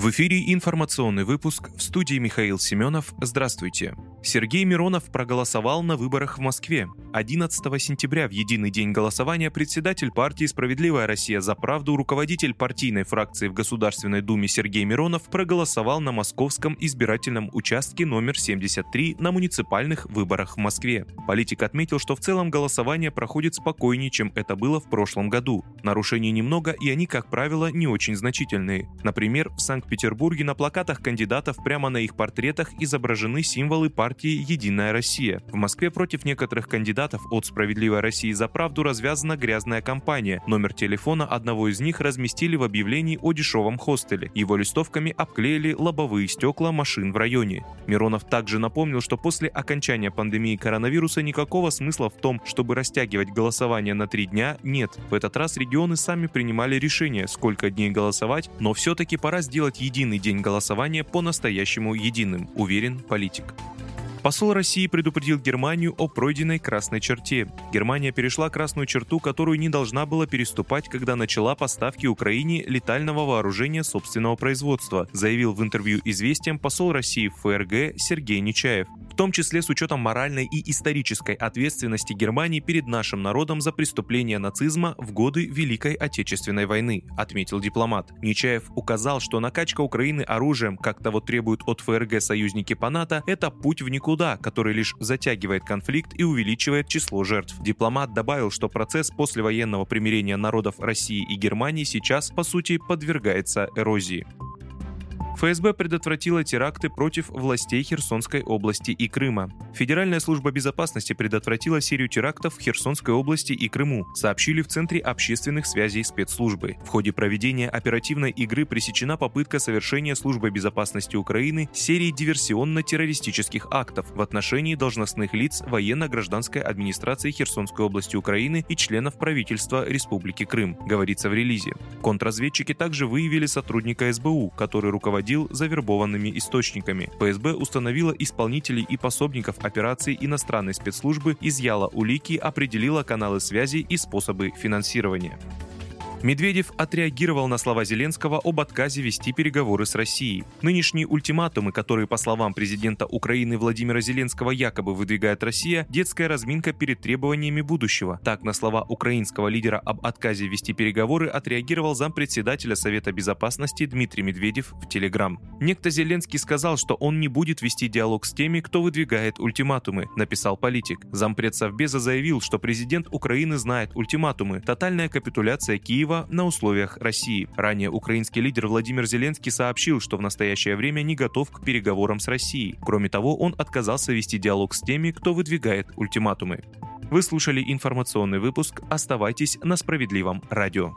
В эфире информационный выпуск в студии Михаил Семенов. Здравствуйте. Сергей Миронов проголосовал на выборах в Москве. 11 сентября в единый день голосования председатель партии «Справедливая Россия за правду», руководитель партийной фракции в Государственной Думе Сергей Миронов проголосовал на московском избирательном участке номер 73 на муниципальных выборах в Москве. Политик отметил, что в целом голосование проходит спокойнее, чем это было в прошлом году. Нарушений немного, и они, как правило, не очень значительные. Например, в Санкт Санкт-Петербурге на плакатах кандидатов прямо на их портретах изображены символы партии «Единая Россия». В Москве против некоторых кандидатов от «Справедливой России за правду» развязана грязная кампания. Номер телефона одного из них разместили в объявлении о дешевом хостеле. Его листовками обклеили лобовые стекла машин в районе. Миронов также напомнил, что после окончания пандемии коронавируса никакого смысла в том, чтобы растягивать голосование на три дня, нет. В этот раз регионы сами принимали решение, сколько дней голосовать, но все-таки пора сделать единый день голосования по-настоящему единым, уверен политик. Посол России предупредил Германию о пройденной красной черте. Германия перешла красную черту, которую не должна была переступать, когда начала поставки Украине летального вооружения собственного производства, заявил в интервью «Известиям» посол России в ФРГ Сергей Нечаев том числе с учетом моральной и исторической ответственности Германии перед нашим народом за преступления нацизма в годы Великой Отечественной войны, отметил дипломат. Нечаев указал, что накачка Украины оружием, как того требуют от ФРГ союзники по НАТО, это путь в никуда, который лишь затягивает конфликт и увеличивает число жертв. Дипломат добавил, что процесс послевоенного примирения народов России и Германии сейчас, по сути, подвергается эрозии. ФСБ предотвратила теракты против властей Херсонской области и Крыма. Федеральная служба безопасности предотвратила серию терактов в Херсонской области и Крыму, сообщили в Центре общественных связей спецслужбы. В ходе проведения оперативной игры пресечена попытка совершения Службой безопасности Украины серии диверсионно-террористических актов в отношении должностных лиц военно-гражданской администрации Херсонской области Украины и членов правительства Республики Крым, говорится в релизе. Контрразведчики также выявили сотрудника СБУ, который руководил за вербованными источниками. ФСБ установила исполнителей и пособников операций иностранной спецслужбы, изъяла улики, определила каналы связи и способы финансирования. Медведев отреагировал на слова Зеленского об отказе вести переговоры с Россией. Нынешние ультиматумы, которые, по словам президента Украины Владимира Зеленского, якобы выдвигает Россия, детская разминка перед требованиями будущего. Так, на слова украинского лидера об отказе вести переговоры отреагировал зампредседателя Совета Безопасности Дмитрий Медведев в Телеграм. Некто Зеленский сказал, что он не будет вести диалог с теми, кто выдвигает ультиматумы, написал политик. Зампред Совбеза заявил, что президент Украины знает ультиматумы, тотальная капитуляция Киева Киева на условиях России. Ранее украинский лидер Владимир Зеленский сообщил, что в настоящее время не готов к переговорам с Россией. Кроме того, он отказался вести диалог с теми, кто выдвигает ультиматумы. Вы слушали информационный выпуск. Оставайтесь на справедливом радио.